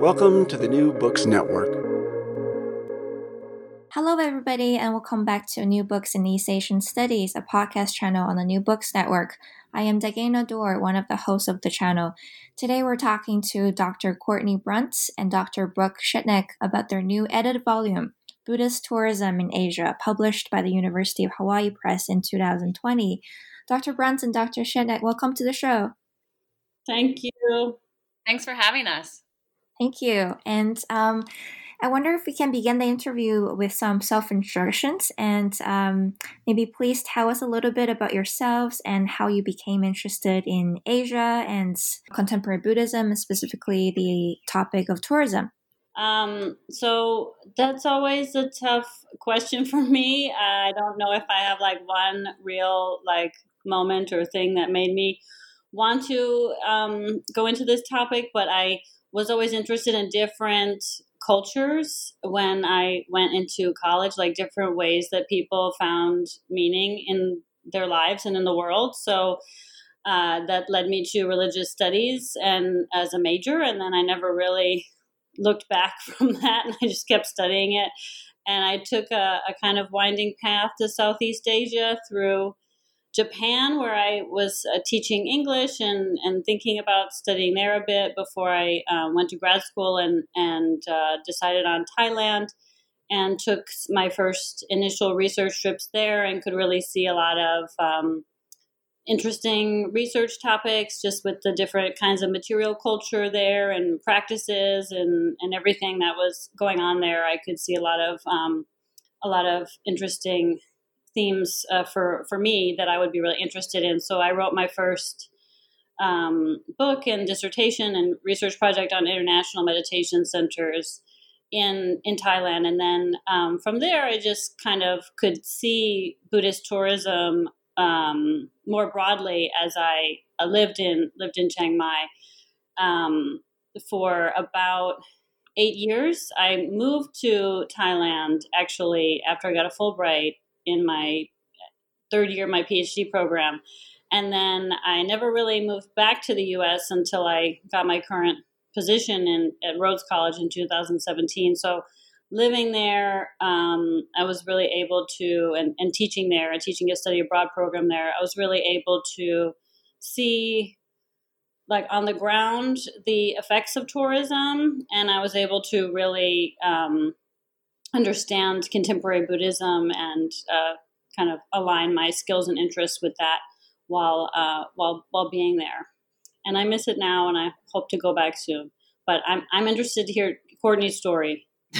Welcome to the New Books Network. Hello, everybody, and welcome back to New Books in East Asian Studies, a podcast channel on the New Books Network. I am Dagena Dor, one of the hosts of the channel. Today, we're talking to Dr. Courtney Bruntz and Dr. Brooke Schedneck about their new edited volume, Buddhist Tourism in Asia, published by the University of Hawaii Press in 2020. Dr. Bruntz and Dr. Schedneck, welcome to the show. Thank you. Thanks for having us. Thank you. And um, I wonder if we can begin the interview with some self introductions and um, maybe please tell us a little bit about yourselves and how you became interested in Asia and contemporary Buddhism, specifically the topic of tourism. Um, so that's always a tough question for me. I don't know if I have like one real like moment or thing that made me want to um, go into this topic, but I was always interested in different cultures when I went into college, like different ways that people found meaning in their lives and in the world. So uh, that led me to religious studies and as a major, and then I never really looked back from that, and I just kept studying it. And I took a, a kind of winding path to Southeast Asia through Japan, where I was uh, teaching English and, and thinking about studying there a bit before I uh, went to grad school and, and uh, decided on Thailand and took my first initial research trips there and could really see a lot of um, interesting research topics just with the different kinds of material culture there and practices and, and everything that was going on there. I could see a lot of um, a lot of interesting themes uh, for for me that I would be really interested in. So I wrote my first um, book and dissertation and research project on international meditation centers in in Thailand, and then um, from there I just kind of could see Buddhist tourism um, more broadly as I uh, lived in lived in Chiang Mai um, for about eight years. I moved to Thailand actually after I got a Fulbright in my third year of my PhD program. And then I never really moved back to the US until I got my current position in at Rhodes College in 2017. So living there, um, I was really able to, and, and teaching there and teaching a study abroad program there, I was really able to see like on the ground the effects of tourism and i was able to really um, understand contemporary Buddhism and uh, kind of align my skills and interests with that while uh, while while being there. And I miss it now, and I hope to go back soon. But I'm I'm interested to hear Courtney's story.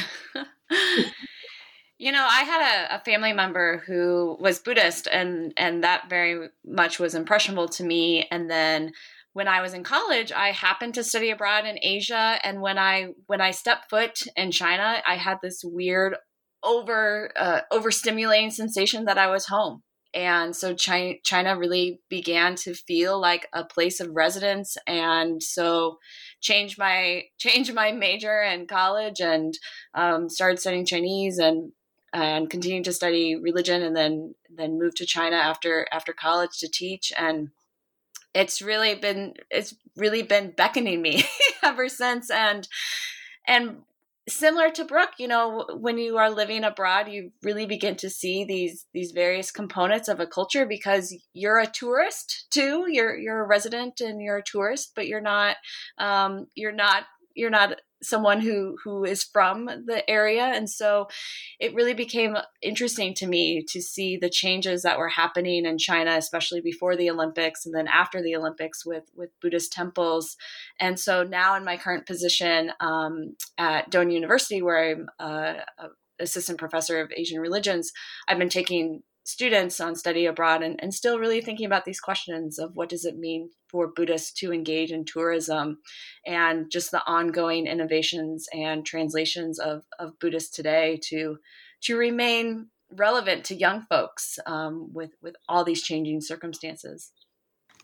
you know, I had a, a, family member who was Buddhist, and and that very much was impressionable to me. And then when I was in college, I happened to study abroad in Asia, and when I when I stepped foot in China, I had this weird over uh, overstimulating sensation that I was home, and so China, China really began to feel like a place of residence, and so changed my changed my major in college and um, started studying Chinese and and continued to study religion, and then then moved to China after after college to teach. And it's really been it's really been beckoning me ever since. And and similar to brooke you know when you are living abroad you really begin to see these these various components of a culture because you're a tourist too. You're you're a resident and you're a tourist but you're not um, you're not you're not someone who who is from the area. And so it really became interesting to me to see the changes that were happening in China especially before the Olympics and then after the Olympics with with Buddhist temples. And so now in my current position um, at Doane University where I'm uh, assistant professor of Asian religions I've been taking students on study abroad and, and still really thinking about these questions of what does it mean for Buddhists to engage in tourism and just the ongoing innovations and translations of, of Buddhists today to to remain relevant to young folks um, with with all these changing circumstances.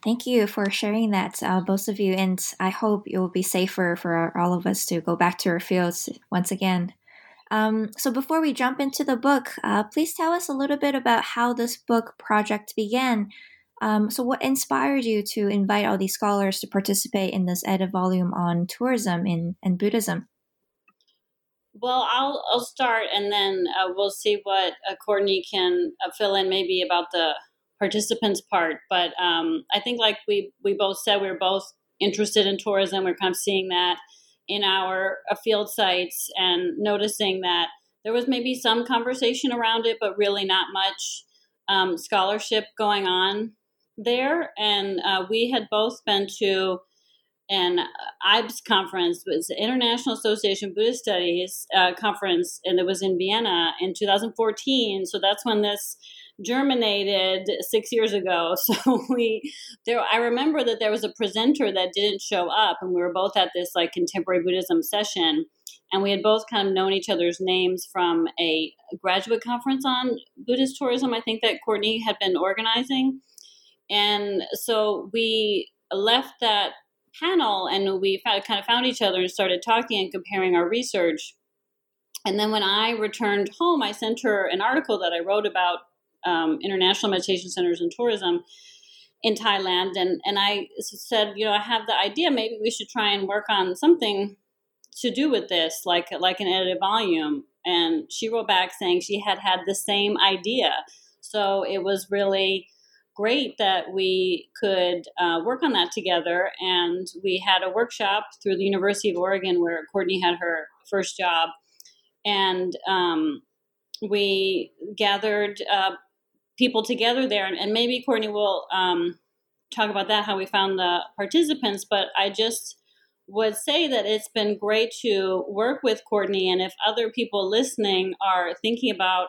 Thank you for sharing that, uh, both of you, and I hope it will be safer for all of us to go back to our fields once again. Um, so, before we jump into the book, uh, please tell us a little bit about how this book project began. Um, so, what inspired you to invite all these scholars to participate in this edit volume on tourism in, and Buddhism? Well, I'll I'll start, and then uh, we'll see what uh, Courtney can uh, fill in maybe about the participants part. But um, I think, like we we both said, we are both interested in tourism. We're kind of seeing that in our uh, field sites and noticing that there was maybe some conversation around it, but really not much um, scholarship going on there. And uh, we had both been to an IABS conference, was the International Association of Buddhist Studies uh, conference, and it was in Vienna in 2014. So that's when this germinated six years ago. So we there I remember that there was a presenter that didn't show up and we were both at this like contemporary Buddhism session and we had both kind of known each other's names from a graduate conference on Buddhist tourism I think that Courtney had been organizing. And so we left that panel and we kind of found each other and started talking and comparing our research. And then when I returned home, I sent her an article that I wrote about um, international meditation centers and tourism in Thailand, and and I said, you know, I have the idea. Maybe we should try and work on something to do with this, like like an edited volume. And she wrote back saying she had had the same idea. So it was really great that we could uh, work on that together. And we had a workshop through the University of Oregon where Courtney had her first job, and um, we gathered uh, people together there. And, and maybe Courtney will um, talk about that, how we found the participants. But I just would say that it's been great to work with Courtney. And if other people listening are thinking about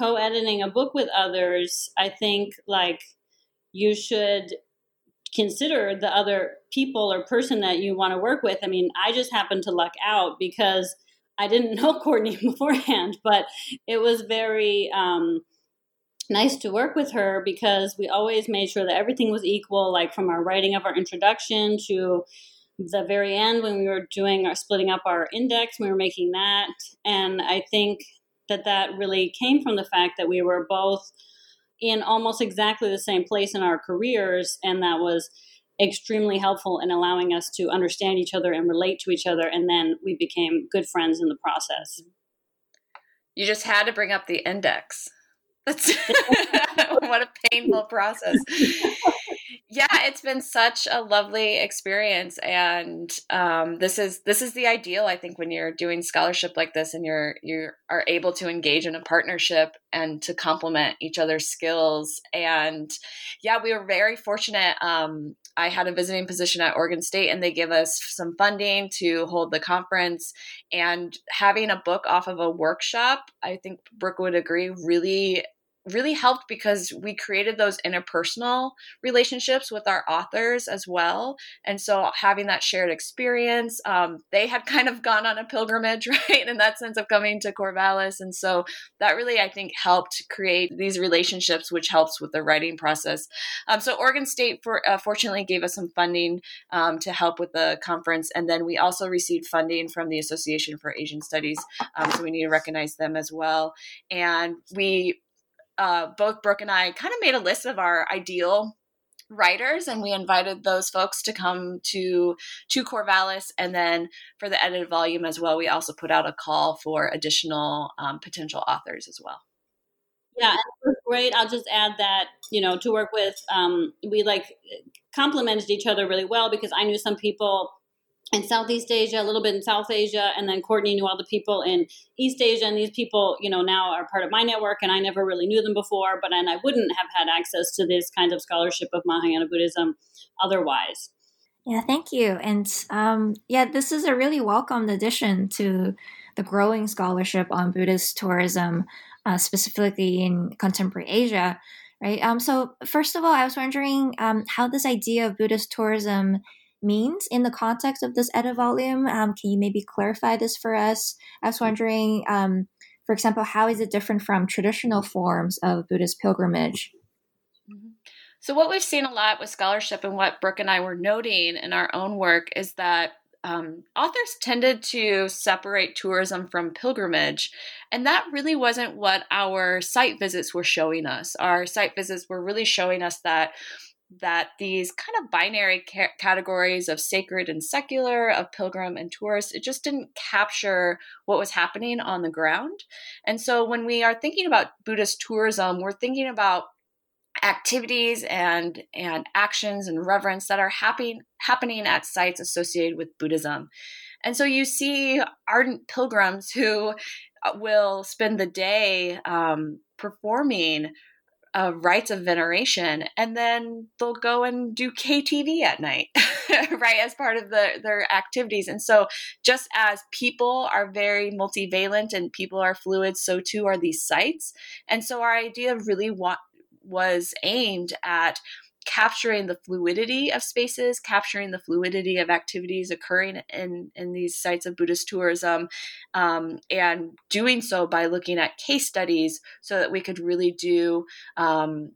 co editing a book with others, I think like you should consider the other people or person that you want to work with. I mean, I just happened to luck out because I didn't know Courtney beforehand, but it was very um, nice to work with her because we always made sure that everything was equal, like from our writing of our introduction to the very end when we were doing our splitting up our index, we were making that. And I think that that really came from the fact that we were both in almost exactly the same place in our careers. And that was extremely helpful in allowing us to understand each other and relate to each other. And then we became good friends in the process. You just had to bring up the index. That's what a painful process. Yeah, it's been such a lovely experience, and um, this is this is the ideal. I think when you're doing scholarship like this, and you're you are able to engage in a partnership and to complement each other's skills. And yeah, we were very fortunate. Um, I had a visiting position at Oregon State, and they give us some funding to hold the conference. And having a book off of a workshop, I think Brooke would agree, really really helped because we created those interpersonal relationships with our authors as well. And so having that shared experience, um, they had kind of gone on a pilgrimage, right, in that sense of coming to Corvallis. And so that really, I think, helped create these relationships, which helps with the writing process. Um, so Oregon State, for, uh, fortunately, gave us some funding um, to help with the conference. And then we also received funding from the Association for Asian Studies. Um, so we need to recognize them as well. And we uh, both Brooke and I kind of made a list of our ideal writers and we invited those folks to come to to Corvallis. And then for the edited volume as well we also put out a call for additional um, potential authors as well. Yeah great. I'll just add that you know to work with um, we like complemented each other really well because i knew some people in Southeast Asia, a little bit in South Asia, and then Courtney knew all the people in East Asia. And these people, you know, now are part of my network, and I never really knew them before, but and I wouldn't have had access to this kind of scholarship of Mahayana Buddhism otherwise. Yeah, thank you. And um, yeah, this is a really welcomed addition to the growing scholarship on Buddhist tourism, uh, specifically in contemporary Asia. Right. Um. So first of all, I was wondering um, how this idea of Buddhist tourism means in the context of this edit volume. Um, can you maybe clarify this for us? I was wondering, um, for example, how is it different from traditional forms of Buddhist pilgrimage? Mm-hmm. So, what we've seen a lot with scholarship and what Brooke and I were noting in our own work is that um, authors tended to separate tourism from pilgrimage, and that really wasn't what our site visits were showing us. Our site visits were really showing us that that these kind of binary ca- categories of sacred and secular, of pilgrim and tourist, it just didn't capture what was happening on the ground. And so when we are thinking about Buddhist tourism, we're thinking about activities and and actions and reverence that are happening happening at sites associated with Buddhism. And so you see ardent pilgrims who uh, will spend the day um, performing uh, rites of veneration, and then they'll go and do KTV at night, right, as part of the, their activities. And so, just as people are very multivalent and people are fluid, so too are these sites. And so, our idea really want was aimed at capturing the fluidity of spaces, capturing the fluidity of activities occurring in, in these sites of Buddhist tourism, um, and doing so by looking at case studies so that we could really do. Um,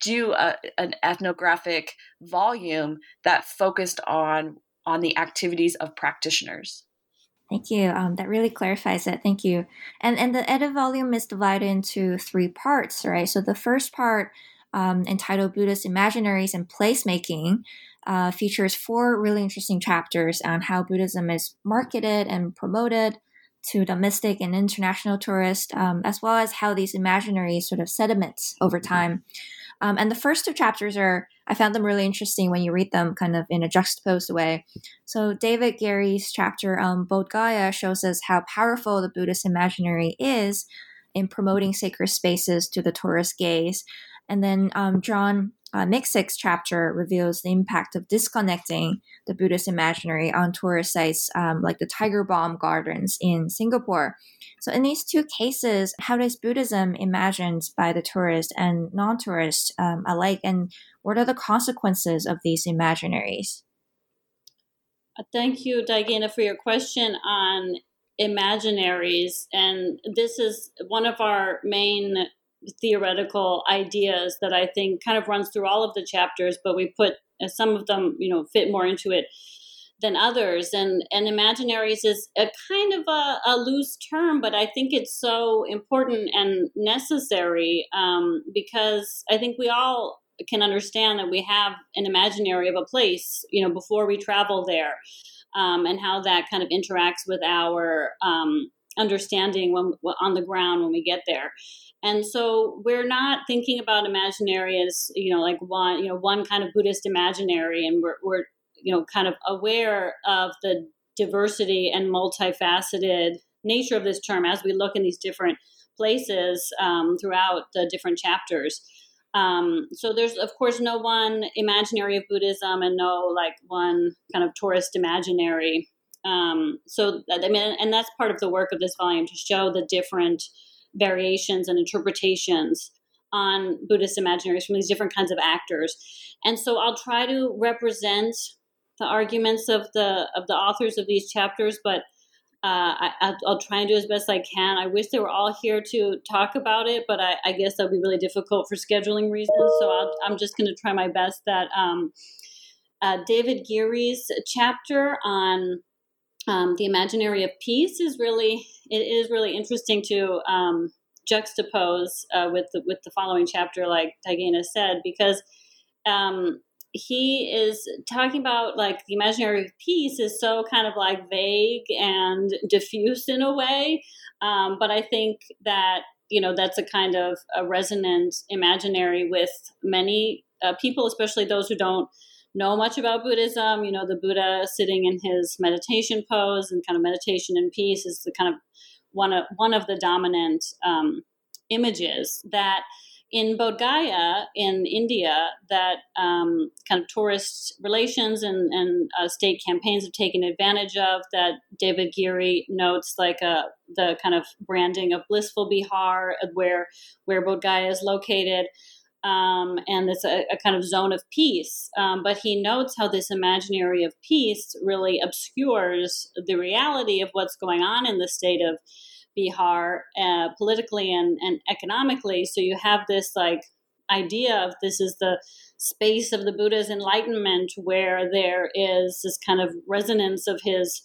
do a, an ethnographic volume that focused on on the activities of practitioners. Thank you. Um, that really clarifies it. Thank you. And and the edit volume is divided into three parts, right? So the first part, um, entitled Buddhist Imaginaries and Placemaking, uh, features four really interesting chapters on how Buddhism is marketed and promoted to domestic and international tourists, um, as well as how these imaginaries sort of sediments over time. Um, and the first two chapters are, I found them really interesting when you read them kind of in a juxtaposed way. So, David Geary's chapter on Bodh Gaya shows us how powerful the Buddhist imaginary is in promoting sacred spaces to the tourist gaze. And then um, John uh, chapter reveals the impact of disconnecting the Buddhist imaginary on tourist sites um, like the Tiger Balm Gardens in Singapore. So, in these two cases, how does Buddhism imagined by the tourist and non tourist um, alike, and what are the consequences of these imaginaries? Uh, thank you, Diana, for your question on imaginaries. And this is one of our main theoretical ideas that I think kind of runs through all of the chapters, but we put uh, some of them, you know, fit more into it than others. And and imaginaries is a kind of a, a loose term, but I think it's so important and necessary um, because I think we all can understand that we have an imaginary of a place, you know, before we travel there, um, and how that kind of interacts with our um, understanding when on the ground when we get there and so we're not thinking about imaginary as you know like one you know one kind of buddhist imaginary. And we're, we're you know kind of aware of the diversity and multifaceted nature of this term as we look in these different places um, throughout the different chapters. Um, so there's of course no one imaginary of buddhism and no like one kind of tourist imaginary. Um, so i mean and that's part of the work of this volume to show the different variations and interpretations on Buddhist imaginaries from these different kinds of actors. And so I'll try to represent the arguments of the of the authors of these chapters, but uh, I, will try and do as best I can. I wish they were all here to talk about it, but I, I guess that'll be really difficult for scheduling reasons. So i am just going to try my best. That um, uh, David Geary's chapter on um, the imaginary of peace is really it is really interesting to um, juxtapose uh, with the, with the following chapter, like Diana said, because um, he is talking about like the imaginary of peace is so kind of like vague and diffuse in a way, um, but I think that you know that's a kind of a resonant imaginary with many uh, people, especially those who don't know much about Buddhism. You know, the Buddha sitting in his meditation pose and kind of meditation in peace is the kind of one of one of the dominant um, images that in Bodh Gaya in India that um, kind of tourist relations and, and uh, state campaigns have taken advantage of that David Geary notes like uh, the kind of branding of blissful Bihar where where Bodh Gaya is located um, and it's a, a, kind of zone of peace. Um, but he notes how this imaginary of peace really obscures the reality of what's going on in the state of Bihar, uh, politically and, and economically. So you have this like idea of this is the space of the Buddha's enlightenment, where there is this kind of resonance of his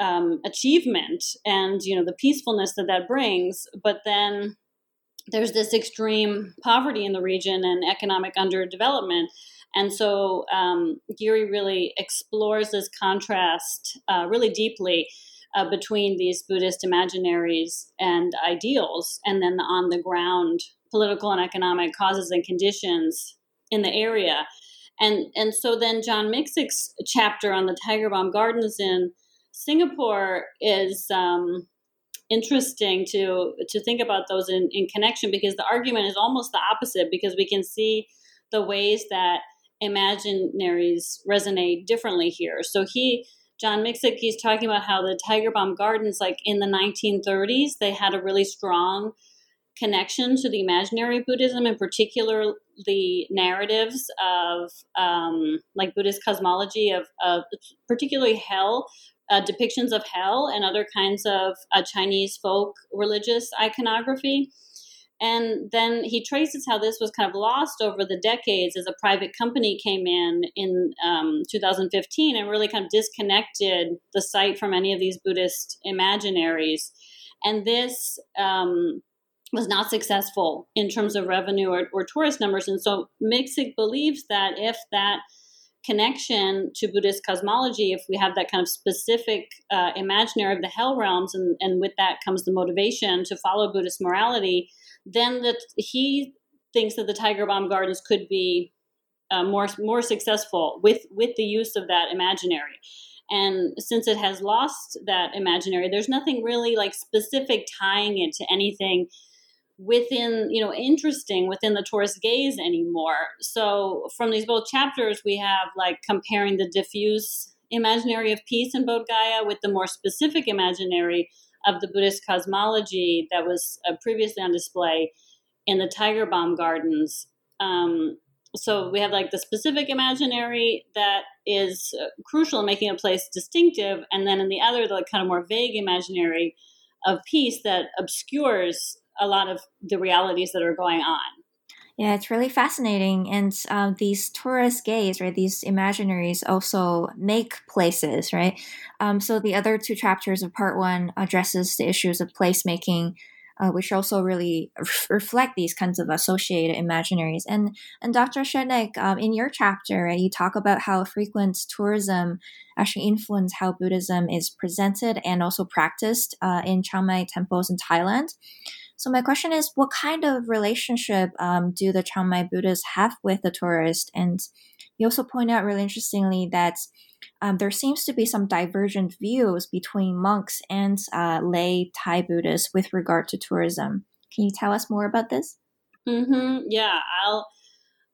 um, achievement and you know the peacefulness that that brings. But then there's this extreme poverty in the region and economic underdevelopment. And so um, Geary really explores this contrast uh, really deeply uh, between these Buddhist imaginaries and ideals, and then the on the ground political and economic causes and conditions in the area. And, and so then John Miksic's chapter on the Tiger Balm Gardens in Singapore is um, interesting to to think about those in, in connection because the argument is almost the opposite because we can see the ways that imaginaries resonate differently here. So he John Miksic, he's talking about how the Tiger Balm Gardens, like in the 1930s, they had a really strong connection to the imaginary Buddhism, in particular the narratives of um, like Buddhist cosmology of, of particularly hell, uh, depictions of hell, and other kinds of uh, Chinese folk religious iconography. And then he traces how this was kind of lost over the decades as a private company came in in um, 2015 and really kind of disconnected the site from any of these Buddhist imaginaries. And this um, was not successful in terms of revenue or, or tourist numbers. And so Miksic believes that if that connection to Buddhist cosmology, if we have that kind of specific uh, imaginary of the hell realms, and, and with that comes the motivation to follow Buddhist morality, then that he thinks that the Tiger Balm Gardens could be uh, more more successful with with the use of that imaginary. And since it has lost that imaginary, there's nothing really like specific tying it to anything within you know interesting within the tourist gaze anymore. So from these both chapters we have like comparing the diffuse imaginary of peace in Bodh Gaya with the more specific imaginary of the buddhist cosmology that was uh, previously on display in the tiger balm gardens. Um, so we have like the specific imaginary that is uh, crucial in making a place distinctive and then in the other the kind of more vague imaginary of peace that obscures a lot of the realities that are going on. Yeah, it's really fascinating. And um, these tourist gaze, right, these imaginaries also make places, right? Um, so the other two chapters of part one addresses the issues of placemaking, uh, which also really reflect these kinds of associated imaginaries. And and Dr. Schedneck, um, in your chapter, right, you talk about how frequent tourism actually influence how Buddhism is presented and also practiced uh, in Chiang Mai temples in Thailand. So my question is, what kind of relationship um, do the Chiang Mai Buddhists have with the tourist? And you also point out really interestingly that um, there seems to be some divergent views between monks and uh, lay Thai Buddhists with regard to tourism. Can you tell us more about this? Mm-hmm. Yeah, I'll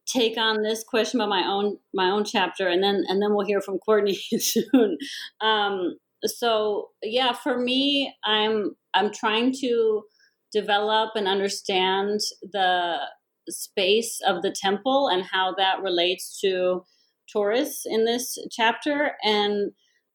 take on this question about my own my own chapter, and then and then we'll hear from Courtney soon. Um, so yeah, for me, I'm I'm trying to develop and understand the space of the temple and how that relates to tourists in this chapter. And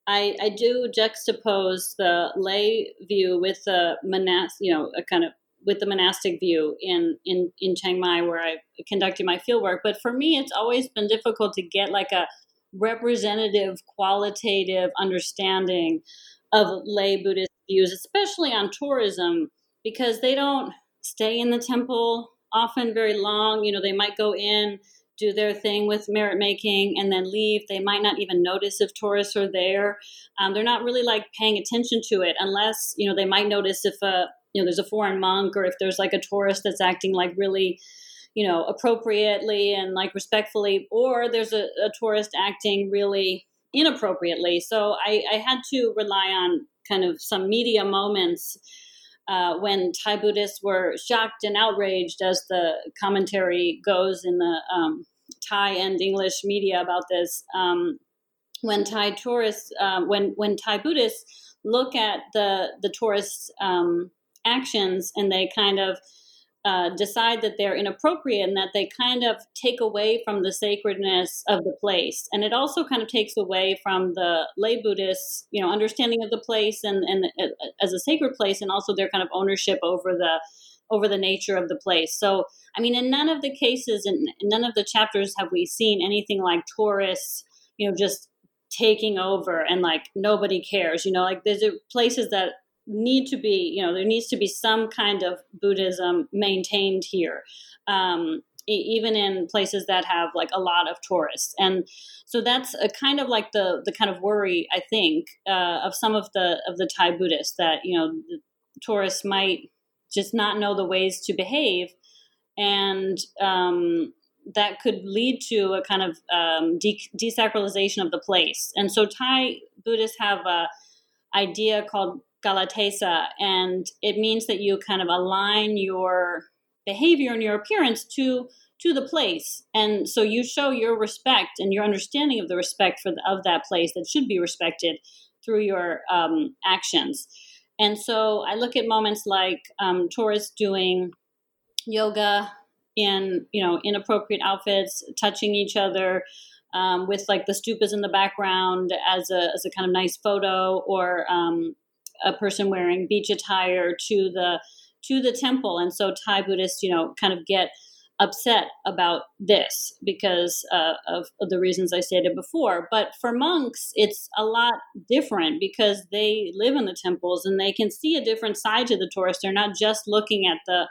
I, I do juxtapose the lay view with the monastic, you know, a kind of with the monastic view in, in, in Chiang Mai where I conducted my fieldwork. But for me, it's always been difficult to get like a representative, qualitative understanding of lay Buddhist views, especially on tourism because they don't stay in the temple often very long. You know, they might go in, do their thing with merit making, and then leave. They might not even notice if tourists are there. Um, they're not really like paying attention to it unless, you know, they might notice if a, you know, there's a foreign monk or if there's like a tourist that's acting like really, you know, appropriately and like respectfully, or there's a, a tourist acting really inappropriately. So I, I had to rely on kind of some media moments uh, when Thai Buddhists were shocked and outraged, as the commentary goes in the um, Thai and English media about this. Um, when Thai tourists, uh, when when Thai Buddhists look at the the tourists' um, actions and they kind of uh, decide that they're inappropriate and that they kind of take away from the sacredness of the place. And it also kind of takes away from the lay Buddhists, you know, understanding of the place and, and uh, as a sacred place and also their kind of ownership over the over the nature of the place. So, I mean, in none of the cases, in none of the chapters have we seen anything like tourists, you know, just taking over and like nobody cares. You know, like there's places that need to be, you know, there needs to be some kind of Buddhism maintained here. Um, even in places that have like a lot of tourists and so that's a kind of like the the kind of worry i think uh, of some of the of the thai buddhists that you know tourists might just not know the ways to behave and um, that could lead to a kind of um, de- desacralization of the place and so thai buddhists have a idea called Kalatesa, and it means that you kind of align your behavior and your appearance to to the place, and so you show your respect and your understanding of the respect for the, of that place that should be respected through your um, actions. And so I look at moments like um, tourists doing yoga in you know inappropriate outfits, touching each other. Um, with like the stupas in the background as a, as a kind of nice photo or um, a person wearing beach attire to the to the temple and so thai buddhists you know kind of get upset about this because uh, of, the reasons I stated before. But for monks, it's a lot different because they live in the temples and they can see a different side to the tourist. They're not just looking at the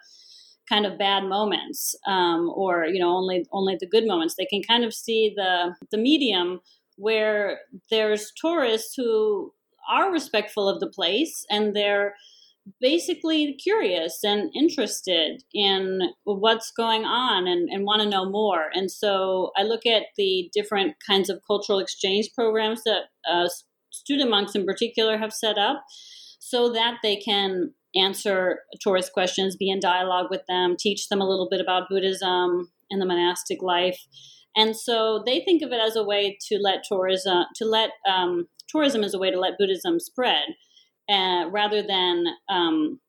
kind of bad moments um, or you know only only the good moments. They can kind of see the the medium where there's tourists who are respectful of the place and they're basically curious and interested in what's going on and, and want to know more. And so I look at the different kinds of cultural exchange programs that uh, student monks in particular have set up so that they can answer tourist questions, be in dialogue with them, teach them a little bit about Buddhism and the monastic life. And so they think of it as a way to let tourism, to let um, tourism as a way to let Buddhism spread, uh, rather than um,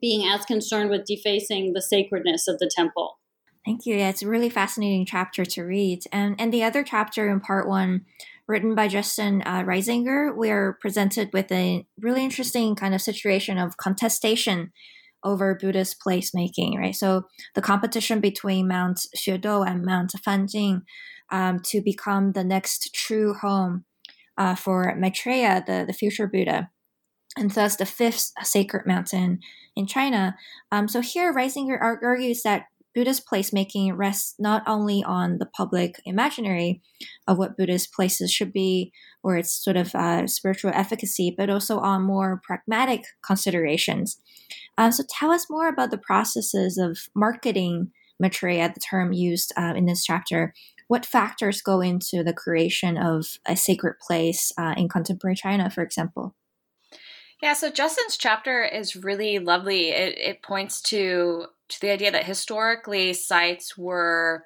being as concerned with defacing the sacredness of the temple. Thank you. Yeah, it's a really fascinating chapter to read. And and the other chapter in part one, written by Justin uh, Ritzinger, we're presented with a really interesting kind of situation of contestation over Buddhist placemaking, right? So the competition between Mount Xuedou and Mount Fanjing um, to become the next true home uh, for Maitreya, the, the future Buddha, and thus the fifth sacred mountain in China. Um, so here, Ritzinger argues that Buddhist placemaking rests not only on the public imaginary of what Buddhist places should be or its sort of uh, spiritual efficacy, but also on more pragmatic considerations. Uh, so tell us more about the processes of marketing Maitreya, the term used uh, in this chapter, what factors go into the creation of a sacred place uh, in contemporary China, for example? Yeah, so Justin's chapter is really lovely. It, it points to to the idea that historically sites were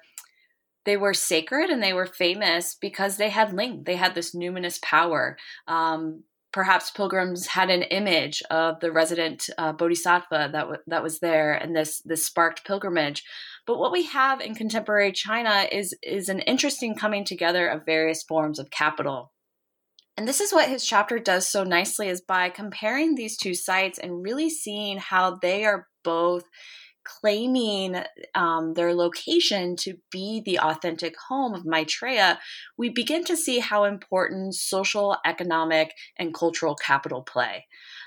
they were sacred and they were famous because they had ling They had this numinous power. Um, perhaps pilgrims had an image of the resident uh, bodhisattva that w- that was there, and this this sparked pilgrimage. But what we have in contemporary China is, is an interesting coming together of various forms of capital. And this is what his chapter does so nicely is by comparing these two sites and really seeing how they are both claiming um, their location to be the authentic home of Maitreya, we begin to see how important social, economic, and cultural capital play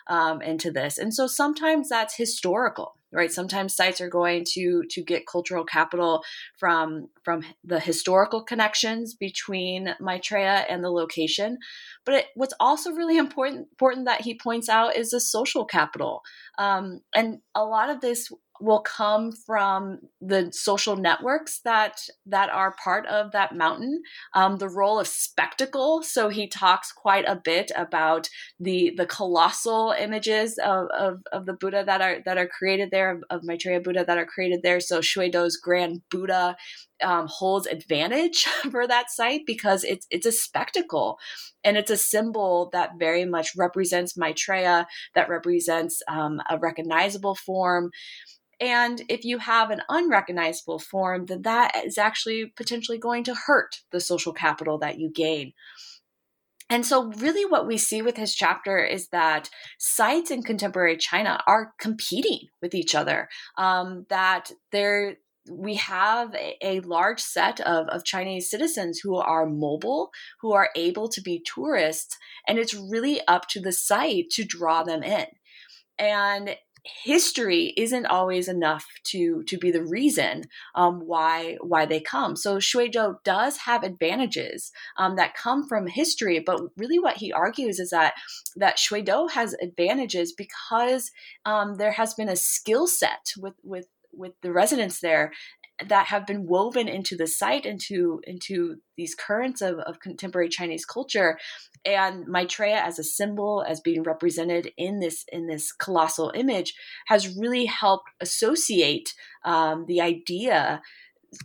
um, into this. And so sometimes that's historical right? Sometimes sites are going to to get cultural capital from from the historical connections between maitreya and the location. But it, what's also really important important that he points out is the social capital. Um, and a lot of this will come from the social networks that that are part of that mountain um, the role of spectacle. So he talks quite a bit about the the colossal images of, of, of the buddha that are that are created there of, of maitreya buddha that are created there. So Xuedou's grand buddha um, holds advantage for that site because it's it's a spectacle and it's a symbol that very much represents Maitreya, that represents um, a recognizable form. And if you have an unrecognizable form, then that is actually potentially going to hurt the social capital that you gain. And so, really, what we see with his chapter is that sites in contemporary China are competing with each other. Um, that there, we have a, large set of, of Chinese citizens who are mobile, who are able to be tourists, and it's really up to the site to draw them in. And history isn't always enough to to be the reason um, why why they come. So Xuedou does have advantages um, that come from history, but really what he argues is that that Xuedou has advantages because um, there has been a skill set with with with the residents there that have been woven into the site into into these currents of, of contemporary Chinese culture and Maitreya as a symbol as being represented in this in this colossal image has really helped associate um, the idea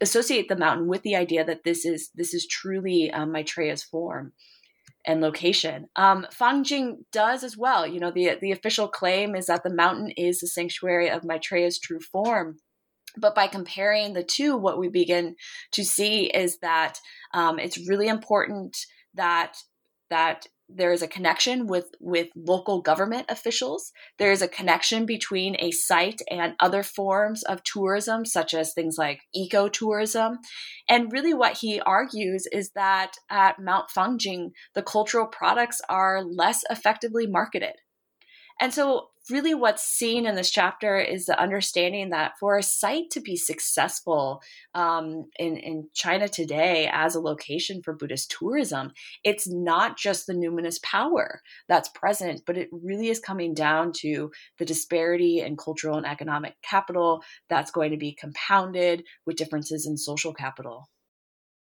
associate the mountain with the idea that this is this is truly um, Maitreya's form and location. Um, Fanjing does as well. You know, the the official claim is that the mountain is the sanctuary of Maitreya's true form. But by comparing the two, what we begin to see is that um, it's really important that that there is a connection with with local government officials. There is a connection between a site and other forms of tourism such as things like ecotourism. And really what he argues is that at mount fanjing the cultural products are less effectively marketed. And so really what's seen in this chapter is the understanding that for a site to be successful um, in, in China today as a location for Buddhist tourism, it's not just the numinous power that's present, but it really is coming down to the disparity in cultural and economic capital that's going to be compounded with differences in social capital.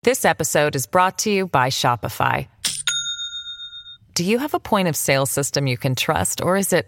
This episode is brought to you by Shopify. Do you have a point of sale system you can trust, or is it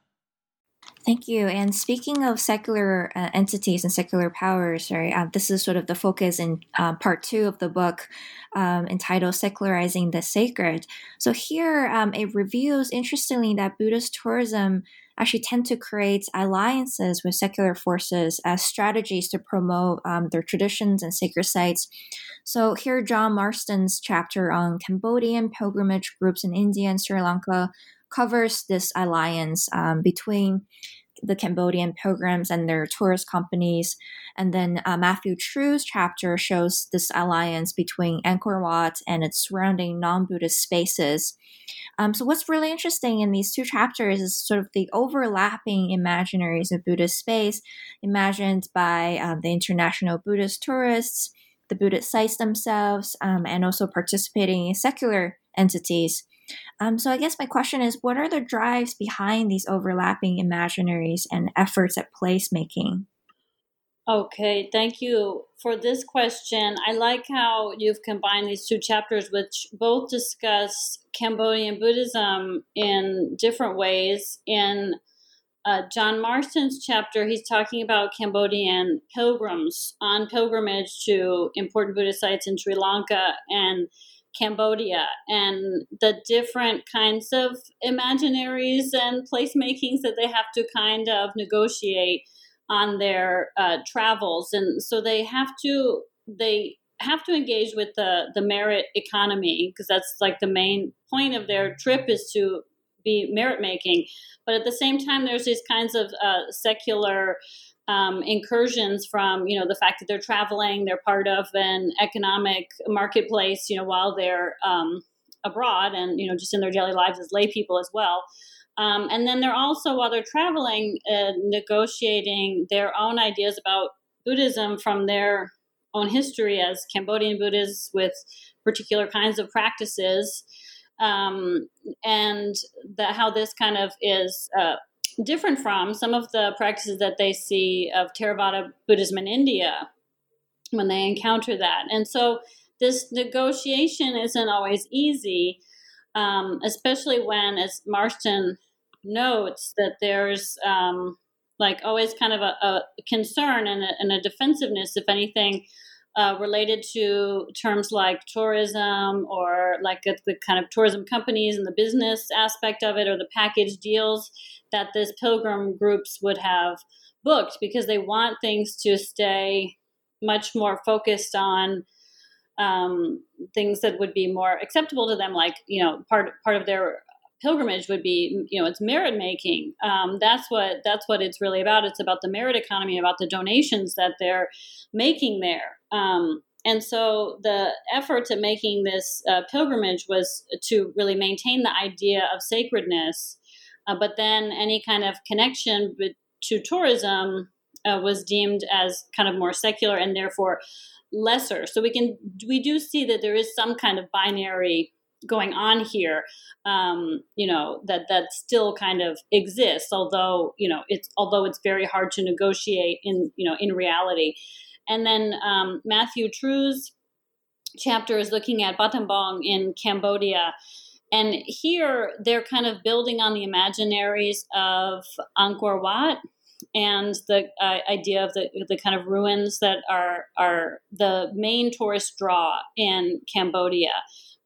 Thank you. And speaking of secular uh, entities and secular powers, right? Uh, this is sort of the focus in uh, part two of the book um, entitled "Secularizing the Sacred." So here, um, it reveals interestingly that Buddhist tourism actually tend to create alliances with secular forces as strategies to promote um, their traditions and sacred sites. So here, John Marston's chapter on Cambodian pilgrimage groups in India and Sri Lanka covers this alliance um, between the Cambodian pilgrims and their tourist companies. And then uh, Matthew True's chapter shows this alliance between Angkor Wat and its surrounding non Buddhist spaces. Um, so, what's really interesting in these two chapters is sort of the overlapping imaginaries of Buddhist space imagined by um, the international Buddhist tourists, the Buddhist sites themselves, um, and also participating in secular entities. Um, so I guess my question is, what are the drives behind these overlapping imaginaries and efforts at placemaking? Okay, thank you for this question. I like how you've combined these two chapters, which both discuss Cambodian Buddhism in different ways. In uh, John Marston's chapter, he's talking about Cambodian pilgrims on pilgrimage to important Buddhist sites in Sri Lanka and Cambodia and the different kinds of imaginaries and placemakings that they have to kind of negotiate on their uh, travels, and so they have to they have to engage with the the merit economy because that's like the main point of their trip is to be merit making, but at the same time, there's these kinds of uh, secular um, incursions from you know the fact that they're traveling, they're part of an economic marketplace, you know, while they're um, abroad and you know just in their daily lives as lay people as well. Um, and then they're also while they're traveling, uh, negotiating their own ideas about Buddhism from their own history as Cambodian Buddhists with particular kinds of practices, um, and the, how this kind of is uh, different from some of the practices that they see of Theravada Buddhism in India when they encounter that. And so this negotiation isn't always easy, um, especially when, as Marston notes, that there's um, like always kind of a, a concern and a, and a, defensiveness, if anything, uh, related to terms like tourism or like the, the kind of tourism companies and the business aspect of it or the package deals that this pilgrim groups would have booked because they want things to stay much more focused on um, things that would be more acceptable to them, like you know, part part of their pilgrimage would be you know it's merit making. Um, that's what that's what it's really about. It's about the merit economy about the donations that they're making there. Um, and so the efforts at making this uh, pilgrimage was to really maintain the idea of sacredness uh, but then any kind of connection to tourism uh, was deemed as kind of more secular and therefore lesser. So we can we do see that there is some kind of binary going on here um, you know that that still kind of exists although you know it's although it's very hard to negotiate in you know in reality and then um, matthew true's chapter is looking at battambang in cambodia and here they're kind of building on the imaginaries of angkor wat and the uh, idea of the, the kind of ruins that are are the main tourist draw in Cambodia.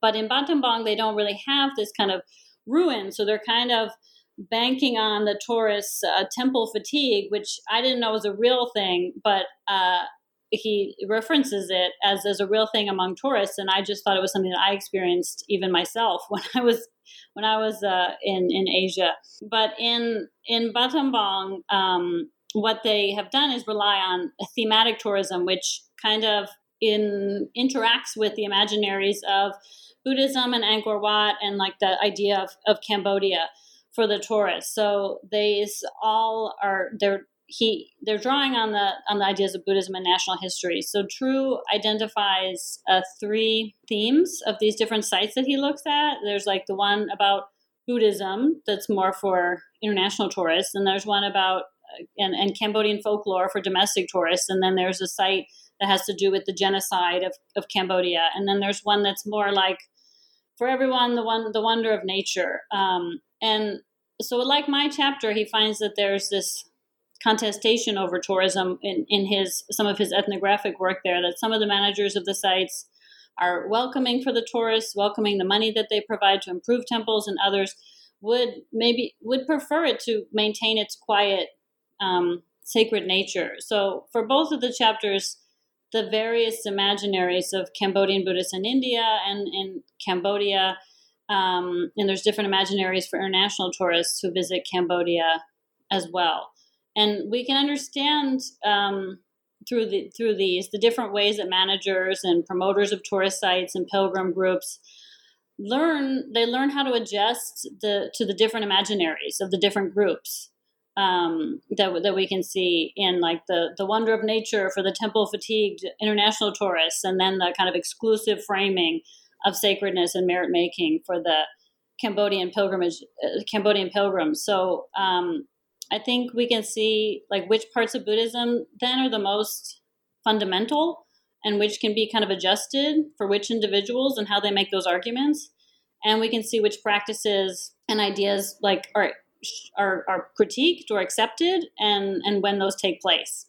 But in Battambang, they don't really have this kind of ruin, so they're kind of banking on the tourists' uh, temple fatigue, which I didn't know was a real thing, but uh, he references it as, as a real thing among tourists, and I just thought it was something that I experienced even myself when I was when I was uh, in in Asia. But in in Battambang, um, what they have done is rely on thematic tourism, which kind of in interacts with the imaginaries of Buddhism and Angkor Wat and like the idea of, of Cambodia for the tourists. So these all are they're he they're drawing on the on the ideas of Buddhism and national history. So True identifies uh, three themes of these different sites that he looks at. There's like the one about Buddhism that's more for international tourists, and there's one about uh, and, and Cambodian folklore for domestic tourists, and then there's a site that has to do with the genocide of, of Cambodia, and then there's one that's more like for everyone the one the wonder of nature. Um, and so, like my chapter, he finds that there's this contestation over tourism in, in his some of his ethnographic work there that some of the managers of the sites are welcoming for the tourists welcoming the money that they provide to improve temples and others would maybe would prefer it to maintain its quiet um, sacred nature so for both of the chapters the various imaginaries of cambodian buddhists in india and in cambodia. Um, and there's different imaginaries for international tourists who visit cambodia as well. And we can understand um, through the through these the different ways that managers and promoters of tourist sites and pilgrim groups learn they learn how to adjust the to the different imaginaries of the different groups um, that that we can see in like the the wonder of nature for the temple fatigued international tourists, and then the kind of exclusive framing of sacredness and merit making for the Cambodian pilgrimage uh, Cambodian pilgrims. So um, I think we can see like which parts of Buddhism then are the most fundamental and which can be kind of adjusted for which individuals and how they make those arguments. And we can see which practices and ideas like are are, are critiqued or accepted and and when those take place.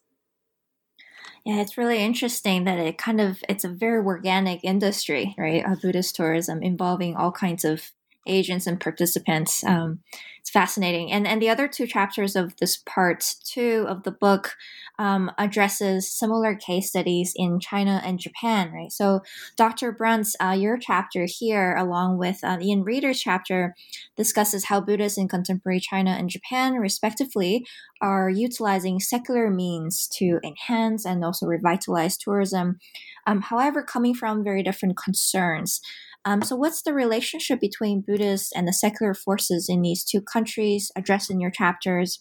Yeah, it's really interesting that it kind of it's a very organic industry, right? Of Buddhist tourism involving all kinds of agents and participants. Um, it's fascinating. And and the other two chapters of this part two of the book um, addresses similar case studies in China and Japan, right? So Dr. Bruntz, uh, your chapter here, along with uh, Ian Reader's chapter, discusses how Buddhists in contemporary China and Japan, respectively, are utilizing secular means to enhance and also revitalize tourism. Um, however, coming from very different concerns. Um, so, what's the relationship between Buddhists and the secular forces in these two countries addressed in your chapters?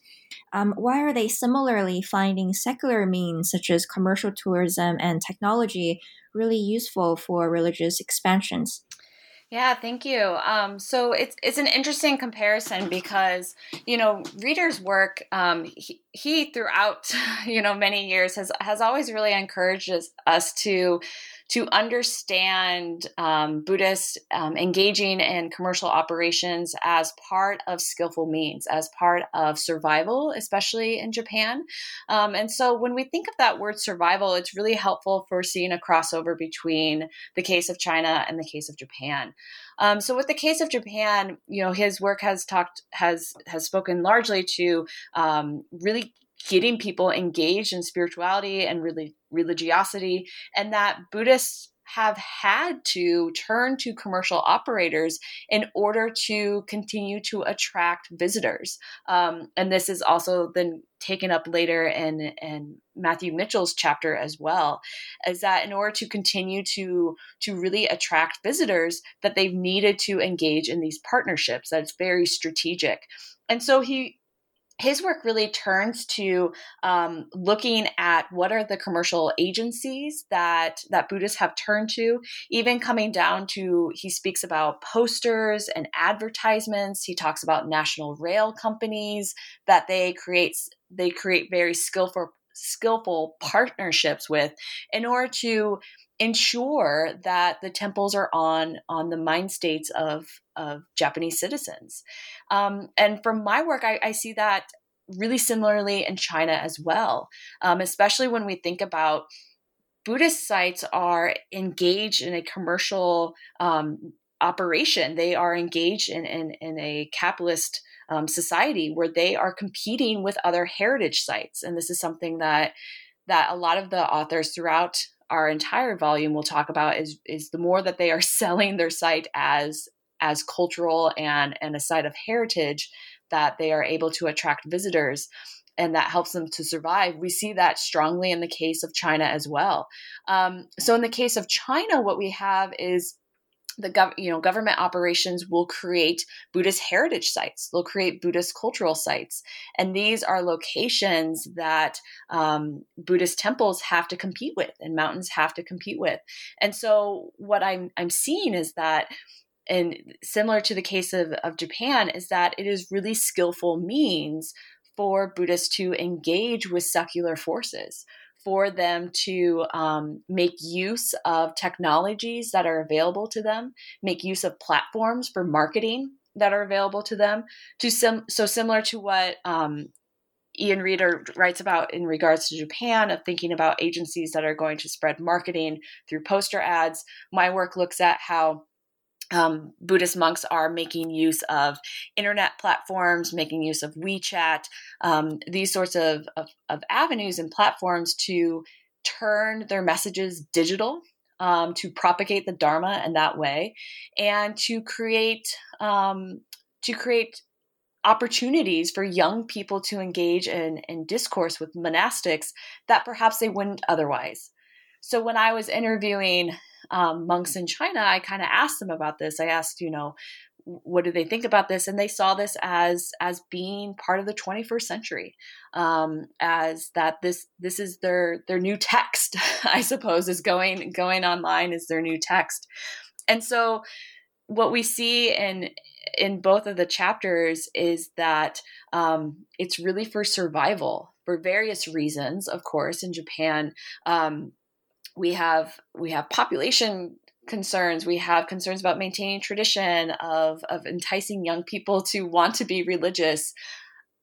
Um, why are they similarly finding secular means such as commercial tourism and technology really useful for religious expansions? Yeah, thank you. Um, so it's it's an interesting comparison because you know Reader's work. Um, he, he throughout you know many years has has always really encouraged us, us to to understand um, Buddhists um, engaging in commercial operations as part of skillful means, as part of survival, especially in Japan. Um, and so when we think of that word survival, it's really helpful for seeing a crossover between the case of China and the case of Japan. Um, so with the case of Japan, you know, his work has talked has has spoken largely to um, really getting people engaged in spirituality and really religiosity, and that Buddhists have had to turn to commercial operators in order to continue to attract visitors. Um, and this is also then taken up later in, in Matthew Mitchell's chapter as well, is that in order to continue to, to really attract visitors, that they've needed to engage in these partnerships. That's very strategic. And so he his work really turns to um, looking at what are the commercial agencies that that Buddhists have turned to, even coming down to he speaks about posters and advertisements. He talks about national rail companies that they create they create very skillful skillful partnerships with in order to ensure that the temples are on on the mind states of of Japanese citizens. Um, and from my work, I, I, see that really similarly in China as well, um, especially when we think about Buddhist sites are engaged in a commercial um, operation. They are engaged in, in, in a capitalist um, society where they are competing with other heritage sites. And this is something that that a lot of the authors throughout our entire volume will talk about is is the more that they are selling their site as as cultural and and a site of heritage that they are able to attract visitors and that helps them to survive. We see that strongly in the case of China as well. Um, so, in the case of China, what we have is the gov- you know government operations will create Buddhist heritage sites. They'll create Buddhist cultural sites, and these are locations that um, Buddhist temples have to compete with, and mountains have to compete with. And so, what I'm I'm seeing is that and similar to the case of, of Japan, is that it is really skillful means for Buddhists to engage with secular forces for them to um, make use of technologies that are available to them, make use of platforms for marketing that are available to them. To sim- so similar to what um, Ian Reader writes about in regards to Japan, of thinking about agencies that are going to spread marketing through poster ads. My work looks at how um, Buddhist monks are making use of internet platforms, making use of WeChat, um, these sorts of, of, of, avenues and platforms to turn their messages digital, um, to propagate the Dharma in that way, and to create um, to create opportunities for young people to engage in, in discourse with monastics that perhaps they wouldn't otherwise. So when I was interviewing um, monks in China, I kind of asked them about this. I asked, you know, what do they think about this? And they saw this as as being part of the 21st century, um, as that this this is their their new text. I suppose is going going online is their new text, and so what we see in in both of the chapters is that um, it's really for survival for various reasons. Of course, in Japan, um, we have we have population concerns we have concerns about maintaining tradition of of enticing young people to want to be religious.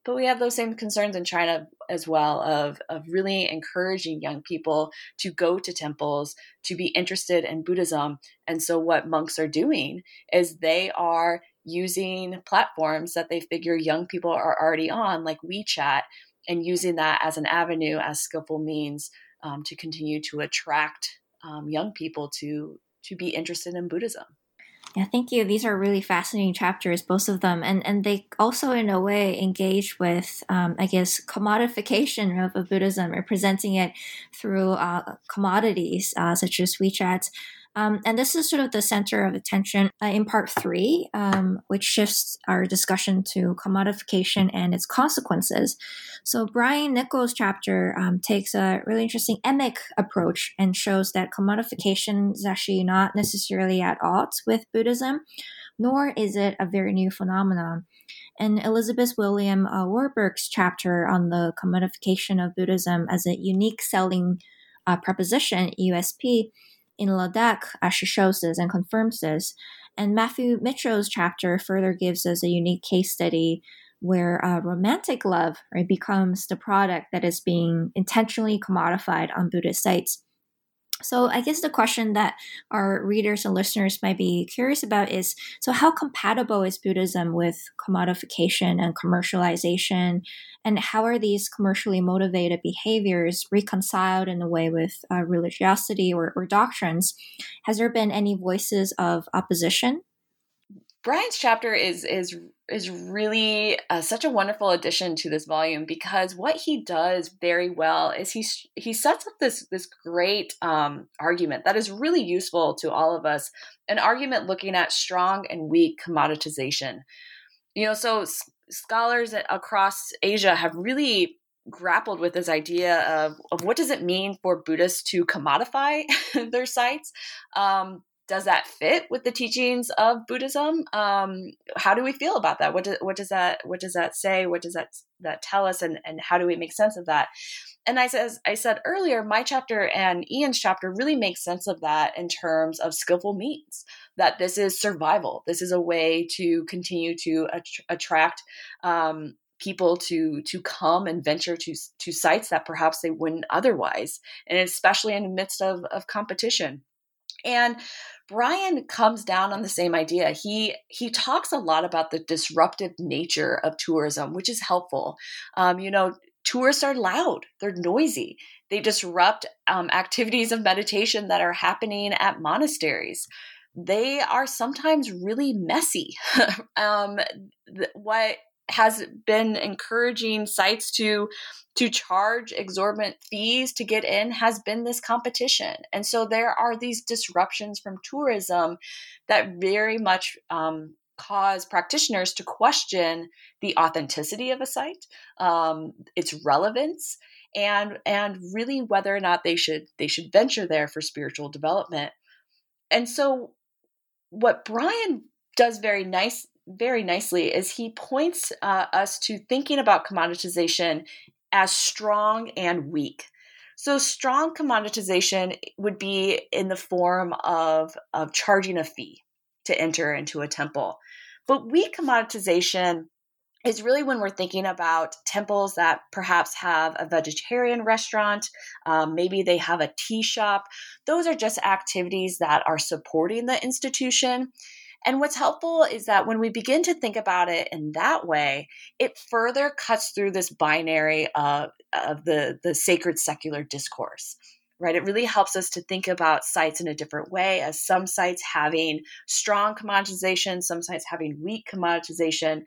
But we have those same concerns in China as well of of really encouraging young people to go to temples to be interested in Buddhism. And so what monks are doing is they are using platforms that they figure young people are already on like WeChat and using that as an avenue as skillful means um, to continue to attract um, young people to to be interested in Buddhism. Yeah, thank you. These are really fascinating chapters, both of them, and and they also, in a way, engage with, um, I guess, commodification of, Buddhism or presenting it through uh, commodities uh, such as WeChat. Um, and this is sort of the center of attention uh, in part three, um, which shifts our discussion to commodification and its consequences. So, Brian Nichols' chapter um, takes a really interesting emic approach and shows that commodification is actually not necessarily at odds with Buddhism, nor is it a very new phenomenon. And Elizabeth William uh, Oberg's chapter on the commodification of Buddhism as a unique selling uh, proposition, USP, in Ladakh actually shows this and confirms this. And Matthew Mitchell's chapter further gives us a unique case study where uh, romantic love right, becomes the product that is being intentionally commodified on Buddhist sites. So, I guess the question that our readers and listeners might be curious about is so, how compatible is Buddhism with commodification and commercialization? And how are these commercially motivated behaviors reconciled in a way with uh, religiosity or, or doctrines? Has there been any voices of opposition? Brian's chapter is is is really uh, such a wonderful addition to this volume because what he does very well is he he sets up this this great um, argument that is really useful to all of us. An argument looking at strong and weak commoditization. You know, so s- scholars across Asia have really grappled with this idea of, of what does it mean for Buddhists to commodify their sites. Um, does that fit with the teachings of Buddhism? Um, how do we feel about that? What, do, what does that what does that say? What does that that tell us? And and how do we make sense of that? And I says I said earlier, my chapter and Ian's chapter really make sense of that in terms of skillful means. That this is survival. This is a way to continue to att- attract um, people to to come and venture to to sites that perhaps they wouldn't otherwise, and especially in the midst of of competition. And Brian comes down on the same idea. He he talks a lot about the disruptive nature of tourism, which is helpful. Um, you know, tourists are loud, they're noisy, they disrupt um, activities of meditation that are happening at monasteries. They are sometimes really messy. um, th- what has been encouraging sites to to charge exorbitant fees to get in has been this competition. And so there are these disruptions from tourism that very much um, cause practitioners to question the authenticity of a site um, its relevance and and really whether or not they should they should venture there for spiritual development. And so what brian does very nice very nicely is he points uh, us to thinking about commoditization as strong and weak. So, strong commoditization would be in the form of, of charging a fee to enter into a temple. But weak commoditization is really when we're thinking about temples that perhaps have a vegetarian restaurant, um, maybe they have a tea shop. Those are just activities that are supporting the institution. And what's helpful is that when we begin to think about it in that way, it further cuts through this binary of, of the, the sacred secular discourse right? It really helps us to think about sites in a different way, as some sites having strong commoditization, some sites having weak commoditization.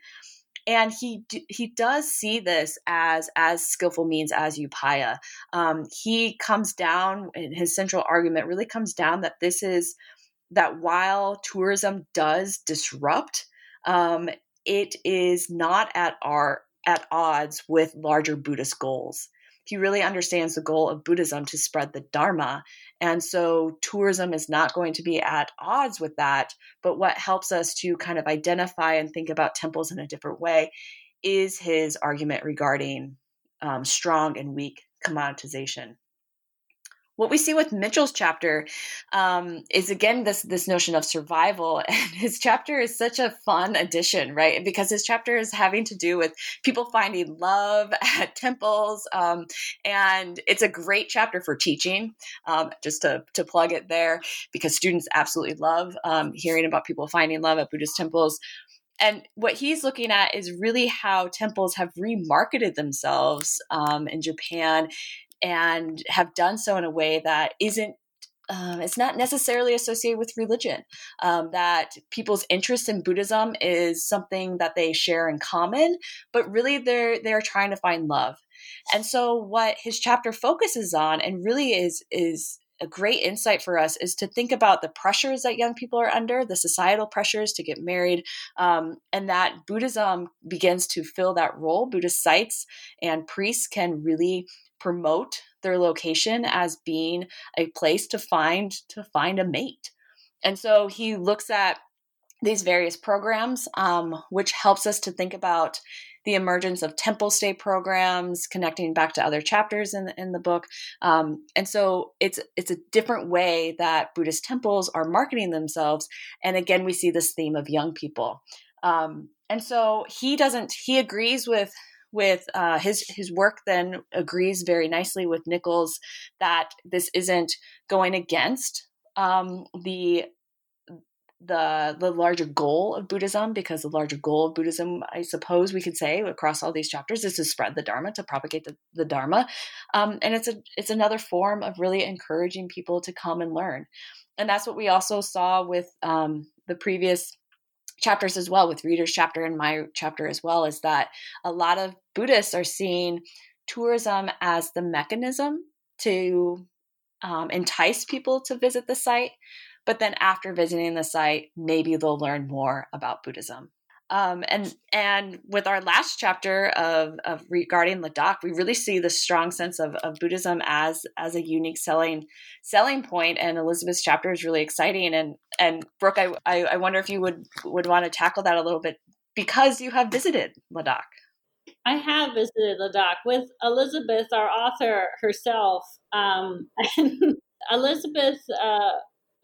And he he does see this as as skillful means as upaya. Um, he comes down, his central argument really comes down that this is that while tourism does disrupt, um, it is not at our at odds with larger Buddhist goals. He really understands the goal of Buddhism to spread the Dharma. And so tourism is not going to be at odds with that. But what helps us to kind of identify and think about temples in a different way is his argument regarding um, strong and weak commoditization what we see with Mitchell's chapter um, is again this this notion of survival, and his chapter is such a fun addition, right? Because his chapter is having to do with people finding love at temples, um, and it's a great chapter for teaching. Um, just to to plug it there, because students absolutely love um, hearing about people finding love at Buddhist temples and what he's looking at is really how temples have remarketed themselves um, in Japan and have done so in a way that isn't um, it's not necessarily associated with religion. Um, that people's interest in Buddhism is something that they share in common, but really they're they're trying to find love. And so, what his chapter focuses on, and really is is a great insight for us is to think about the pressures that young people are under, the societal pressures to get married, um, and that Buddhism begins to fill that role. Buddhist sites and priests can really promote their location as being a place to find to find a mate. And so he looks at these various programs, um, which helps us to think about the emergence of temple stay programs, connecting back to other chapters in the, in the book. Um, and so it's it's a different way that Buddhist temples are marketing themselves. And again, we see this theme of young people. Um, and so he doesn't he agrees with with uh, his his work then agrees very nicely with Nichols that this isn't going against um, the the the larger goal of Buddhism, because the larger goal of Buddhism, I suppose we could say across all these chapters, is to spread the Dharma, to propagate the, the Dharma, um, and it's a it's another form of really encouraging people to come and learn, and that's what we also saw with um, the previous chapters as well, with Reader's chapter and my chapter as well, is that a lot of Buddhists are seeing tourism as the mechanism to um, entice people to visit the site but then after visiting the site, maybe they'll learn more about Buddhism. Um, and and with our last chapter of, of regarding Ladakh, we really see the strong sense of, of Buddhism as as a unique selling selling point. And Elizabeth's chapter is really exciting. And and Brooke, I, I, I wonder if you would would want to tackle that a little bit because you have visited Ladakh. I have visited Ladakh with Elizabeth, our author herself. Um, Elizabeth uh,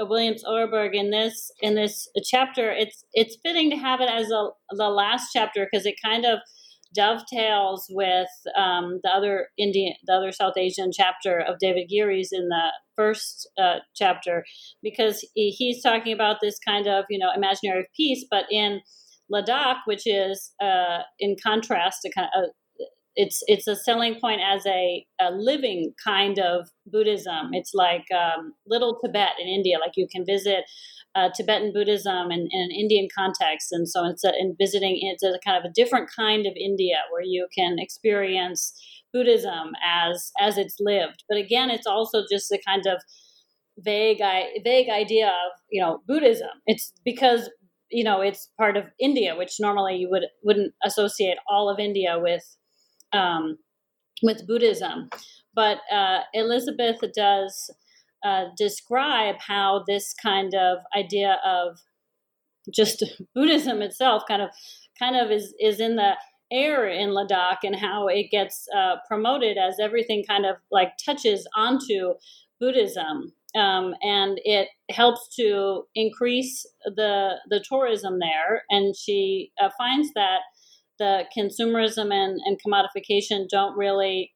Williams Oberg in this in this chapter. It's it's fitting to have it as a, the last chapter because it kind of dovetails with um, the other Indian, the other South Asian chapter of David Geary's in the first uh, chapter, because he, he's talking about this kind of you know imaginary peace, but in Ladakh, which is uh, in contrast to kind of it's it's a selling point as a, a living kind of Buddhism. It's like um, little Tibet in India. Like you can visit uh, Tibetan Buddhism in, in, an Indian context, and so it's a, in visiting. It's a kind of a different kind of India where you can experience Buddhism as as it's lived. But again, it's also just a kind of vague vague idea of you know Buddhism. It's because you know it's part of India, which normally you would wouldn't associate all of India with um, with Buddhism. But uh, Elizabeth does uh, describe how this kind of idea of just Buddhism itself kind of kind of is is in the air in Ladakh and how it gets uh, promoted as everything kind of like touches onto Buddhism. Um, and it helps to increase the the tourism there. And she uh, finds that the consumerism and, and commodification don't really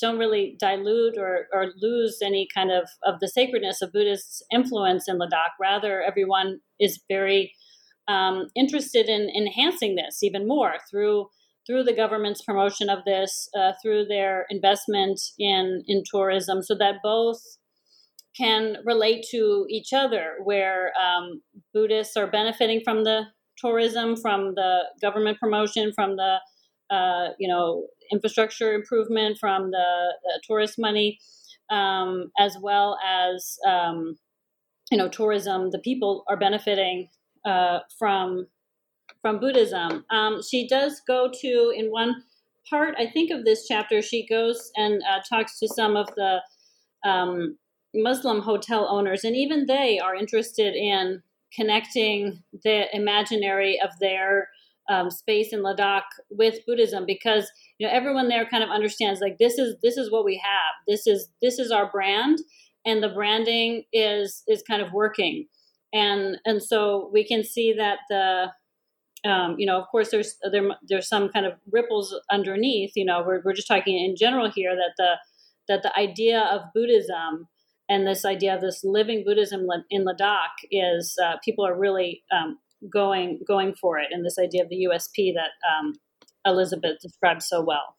don't really dilute or, or lose any kind of, of the sacredness of Buddhist influence in Ladakh. Rather, everyone is very um, interested in enhancing this even more through through the government's promotion of this, uh, through their investment in in tourism, so that both can relate to each other. Where um, Buddhists are benefiting from the tourism, from the government promotion, from the uh, you know infrastructure improvement, from the, the tourist money, um, as well as um, you know tourism. The people are benefiting uh, from from Buddhism. Um, she does go to in one part, I think, of this chapter. She goes and uh, talks to some of the um, Muslim hotel owners, and even they are interested in connecting the imaginary of their um, space in Ladakh with Buddhism because you know everyone there kind of understands like this is this is what we have. This is this is our brand and the branding is is kind of working. And and so we can see that the um, you know of course there's there there's some kind of ripples underneath you know we're, we're just talking in general here that the that the idea of Buddhism and this idea of this living Buddhism in Ladakh is uh, people are really um, going going for it, and this idea of the USP that um, Elizabeth described so well.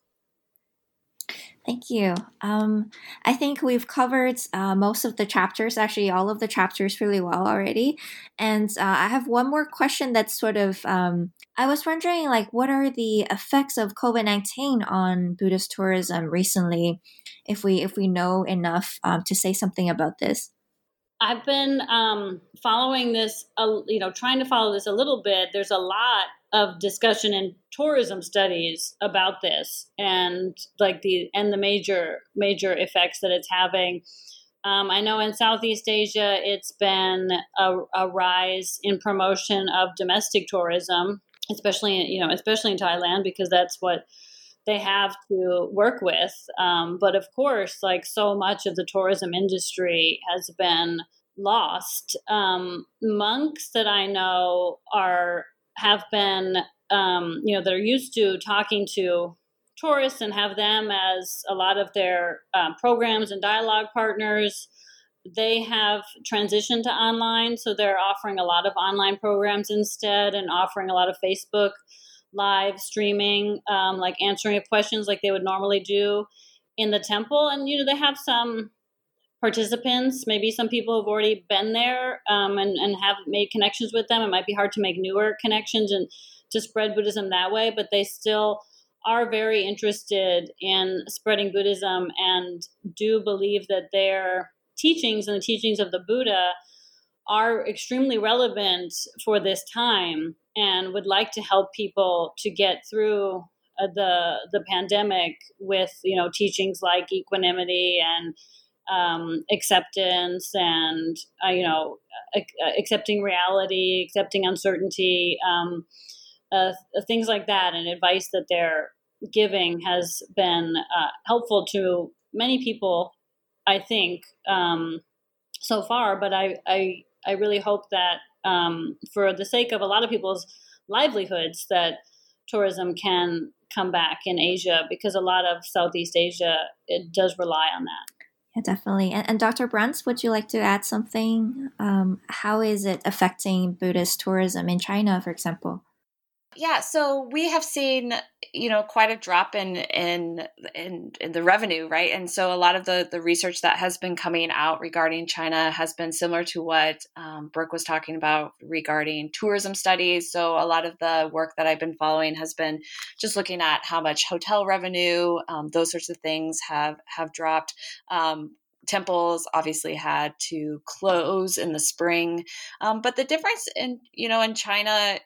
Thank you. Um, I think we've covered uh, most of the chapters, actually, all of the chapters really well already. And uh, I have one more question that's sort of um, I was wondering, like, what are the effects of COVID 19 on Buddhist tourism recently? If we if we know enough um, to say something about this? I've been um, following this, uh, you know, trying to follow this a little bit. There's a lot of discussion in tourism studies about this, and like the and the major major effects that it's having. Um, I know in Southeast Asia, it's been a, a, rise in promotion of domestic tourism, especially you know, especially in Thailand, because that's what they have to work with. Um, but of course, like so much of the tourism industry has been lost. Um, monks that I know are have been, um, you know, that are used to talking to tourists and have them as a lot of their um, programs and dialogue partners. They have transitioned to online, so they're offering a lot of online programs instead, and offering a lot of Facebook live streaming, um, like answering questions like they would normally do in the temple. And you know, they have some participants. Maybe some people have already been there um, and, and have made connections with them. It might be hard to make newer connections and to spread Buddhism that way, but they still are very interested in spreading Buddhism and do believe that their teachings and the teachings of the Buddha are extremely relevant for this time and would like to help people to get through uh, the the pandemic with you know teachings like equanimity and um, acceptance and uh, you know uh, accepting reality accepting uncertainty um, uh, things like that. And advice that they're giving has been uh, helpful to many people i think um, so far. But I, I i really hope that um, for the sake of a lot of people's livelihoods that tourism can come back in asia because a lot of southeast asia it does rely on that yeah, definitely. And, and Dr. Bruntz, would you like to add something? Um, how is it affecting Buddhist tourism in China, for example? Yeah, so we have seen, you know, quite a drop in in in, in the revenue, right? And so a lot of the the research that has been coming out regarding China has been similar to what um, Brooke was talking about regarding tourism studies. So a lot of the work that I've been following has been just looking at how much hotel revenue, um, those sorts of things have have dropped. Um, temples obviously had to close in the spring um, but the difference in you know in china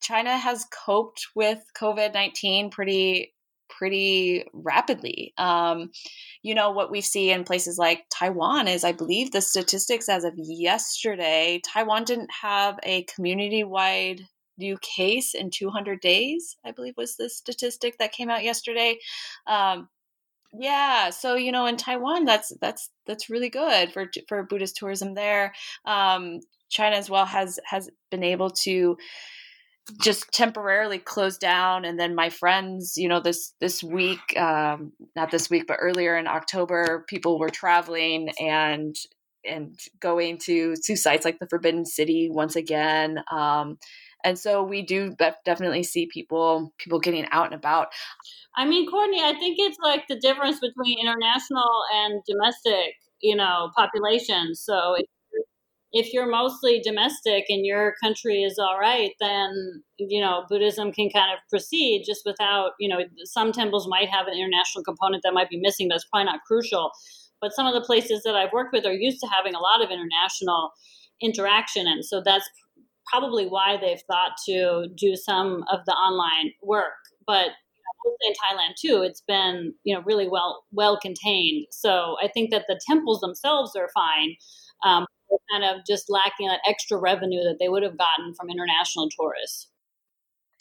China has coped with COVID 19 pretty pretty rapidly. Um, you know, what we see in places like Taiwan is, I believe, the statistics as of yesterday, Taiwan didn't have a community wide new case in 200 days, I believe was the statistic that came out yesterday. Um, yeah, so you know, in Taiwan, that's that's that's really good for for Buddhist tourism there. Um, China as well has has been able to just temporarily closed down and then my friends you know this this week um not this week but earlier in october people were traveling and and going to to sites like the forbidden city once again um and so we do definitely see people people getting out and about. I mean courtney i think it's like the difference between international and domestic you know populations so if you're mostly domestic and your country is all right, then you know Buddhism can kind of proceed just without you know some temples might have an international component that might be missing, but it's probably not crucial. But some of the places that I've worked with are used to having a lot of international interaction, and so that's probably why they've thought to do some of the online work. But in Thailand too, it's been you know really well well contained. So I think that the temples themselves are fine. Um, kind of just lacking that extra revenue that they would have gotten from international tourists.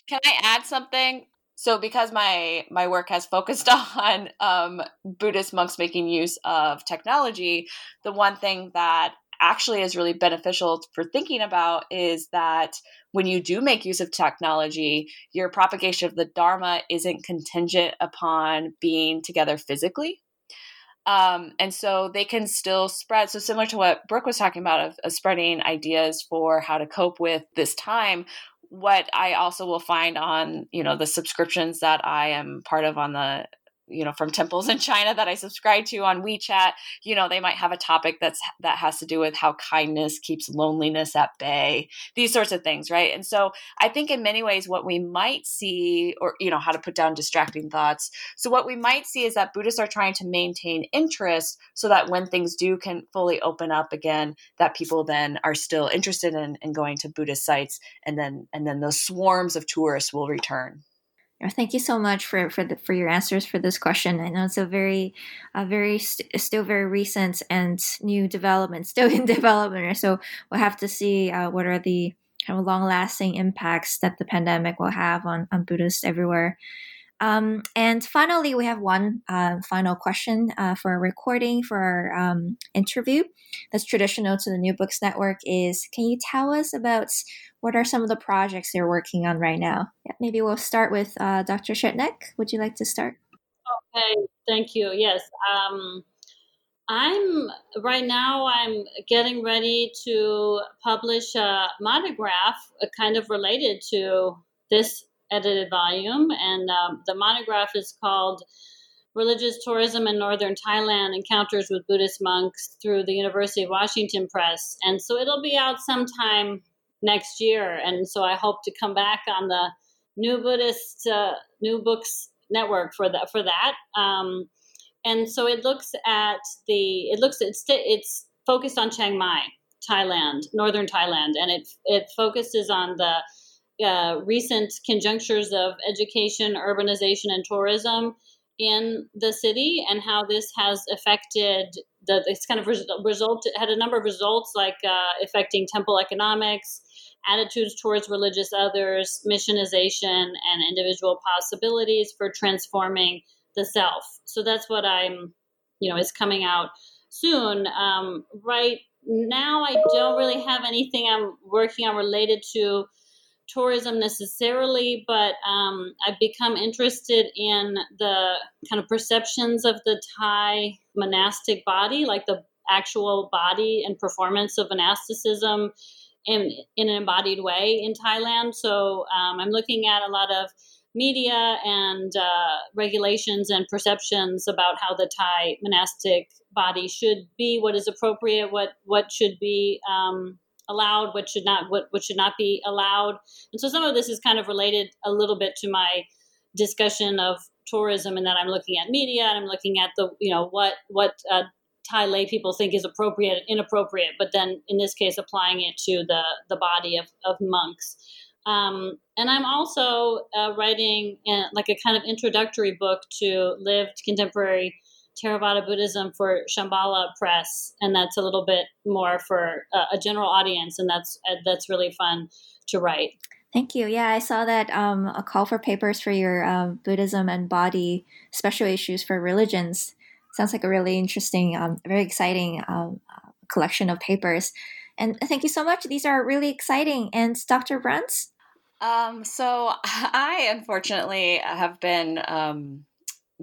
Can I add something? So, because my my work has focused on um, Buddhist monks making use of technology, the one thing that actually is really beneficial for thinking about is that when you do make use of technology, your propagation of the Dharma isn't contingent upon being together physically. Um, and so they can still spread. So similar to what Brooke was talking about of, of spreading ideas for how to cope with this time, what I also will find on you know the subscriptions that I am part of on the you know from temples in china that i subscribe to on wechat you know they might have a topic that's that has to do with how kindness keeps loneliness at bay these sorts of things right? And so i think in many ways what we might see or you know how to put down distracting thoughts. So what we might see is that buddhists are trying to maintain interest so that when things do can fully open up again that people then are still interested in, in going to buddhist sites and then and then those swarms of tourists will return Thank you so much for for the, for your answers for this question. I know it's a very, a very st- still very recent and new development, still in development. So we'll have to see uh, what are the kind of long lasting impacts that the pandemic will have on on Buddhists everywhere. Um, and finally, we have one uh, final question uh, for a recording for our um, interview that's traditional to the New Books Network is can you tell us about what are some of the projects you're working on right now? Yeah, maybe we'll start with uh, Dr. Schedneck. Would you like to start? Okay, thank you. Yes. Um, I'm right now. I'm getting ready to publish a monograph, uh, kind of related to this edited volume, and um, the monograph is called "Religious Tourism in Northern Thailand: Encounters with Buddhist Monks" through the University of Washington Press, and so it'll be out sometime next year. And so I hope to come back on the New Buddhist uh, New Books Network for that for that. Um, and so it looks at the it looks it's it's focused on Chiang Mai, Thailand, northern Thailand, and it it focuses on the uh, recent conjunctures of education, urbanization, and tourism in the city, and how this has affected the this kind of result had a number of results like uh, affecting temple economics, attitudes towards religious others, missionization, and individual possibilities for transforming the self. So that's what I'm, you know, is coming out soon. Um, right now, I don't really have anything I'm working on related to tourism necessarily, but um, I've become interested in the kind of perceptions of the Thai monastic body, like the actual body and performance of monasticism in, in an embodied way in Thailand. So um, I'm looking at a lot of media and uh, regulations and perceptions about how the Thai monastic body should be, what is appropriate, what what should be um, allowed, what should not, what what should not be allowed. And so some of this is kind of related a little bit to my discussion of tourism, and that I'm looking at media and I'm looking at the you know what what uh, Thai lay people think is appropriate and inappropriate, but then in this case, applying it to the, the body of, of monks. Um, and I'm also uh, writing in, like a kind of introductory book to lived contemporary Theravada Buddhism for Shambhala Press, and that's a little bit more for uh, a general audience, and that's uh, that's really fun to write. Thank you. Yeah, I saw that um, a call for papers for your um, Buddhism and body special issues for religions sounds like a really interesting, um, very exciting um, collection of papers. And thank you so much. These are really exciting. And Dr. Bruntz? Um, so I unfortunately have been um,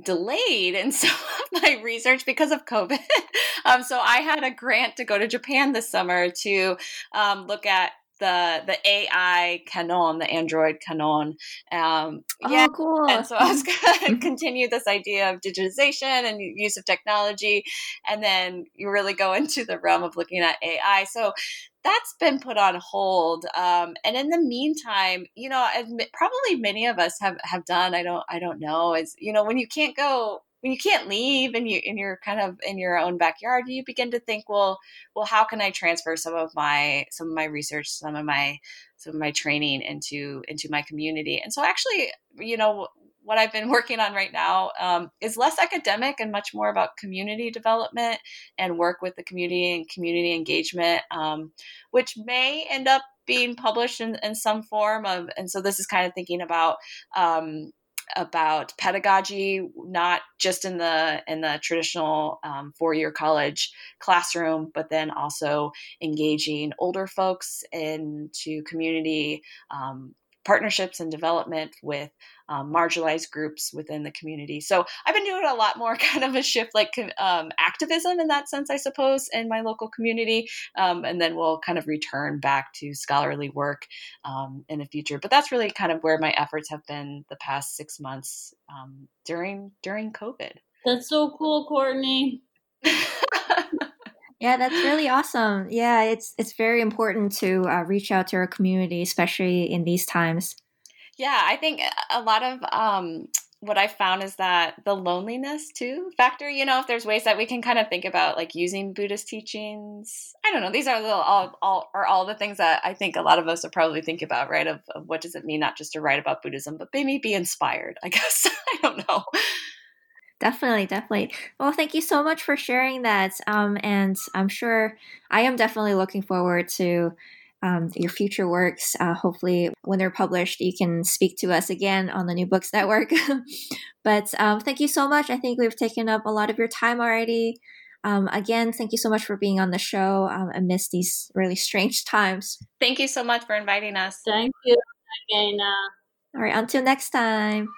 delayed in some of my research because of COVID. um, so I had a grant to go to Japan this summer to um, look at the the AI Kannon, the Android Kannon. Um, oh, yeah, cool. And so I was going to continue this idea of digitization and use of technology, and then you really go into the realm of looking at AI. So that's been put on hold. Um, and in the meantime, you know, probably many of us have have done. I don't I don't know. Is you know when you can't go when you can't leave and you and you're kind of in your own backyard you begin to think well well how can i transfer some of my some of my research some of my some of my training into into my community and so actually you know what I've been working on right now um, is less academic and much more about community development and work with the community and community engagement, um, which may end up being published in, in, some form of. And so this is kind of thinking about um, about pedagogy, not just in the in the traditional um, four year college classroom, but then also engaging older folks into community. Um, partnerships and development with um, marginalized groups within the community. So I've been doing a lot more kind of a shift, like um, activism in that sense, I suppose, in my local community. Um, and then we'll kind of return back to scholarly work um, in the future. But that's really kind of where my efforts have been the past six months um, during during COVID. That's so cool, Courtney. Yeah, that's really awesome. Yeah, it's it's very important to uh, reach out to our community, especially in these times. Yeah, I think a lot of um, what I found is that the loneliness too factor. You know, if there's ways that we can kind of think about like using Buddhist teachings. I don't know. These are little all all are all the things that I think a lot of us would probably think about, right? Of, of what does it mean not just to write about Buddhism, but maybe be inspired. I guess I don't know. Definitely, definitely. Well, thank you so much for sharing that. Um, and I'm sure I am definitely looking forward to um, your future works. Uh, hopefully, when they're published, you can speak to us again on the New Books Network. but um, thank you so much. I think we've taken up a lot of your time already. Um, again, thank you so much for being on the show um, amidst these really strange times. Thank you so much for inviting us. Thank you, Dagana. All right, until next time.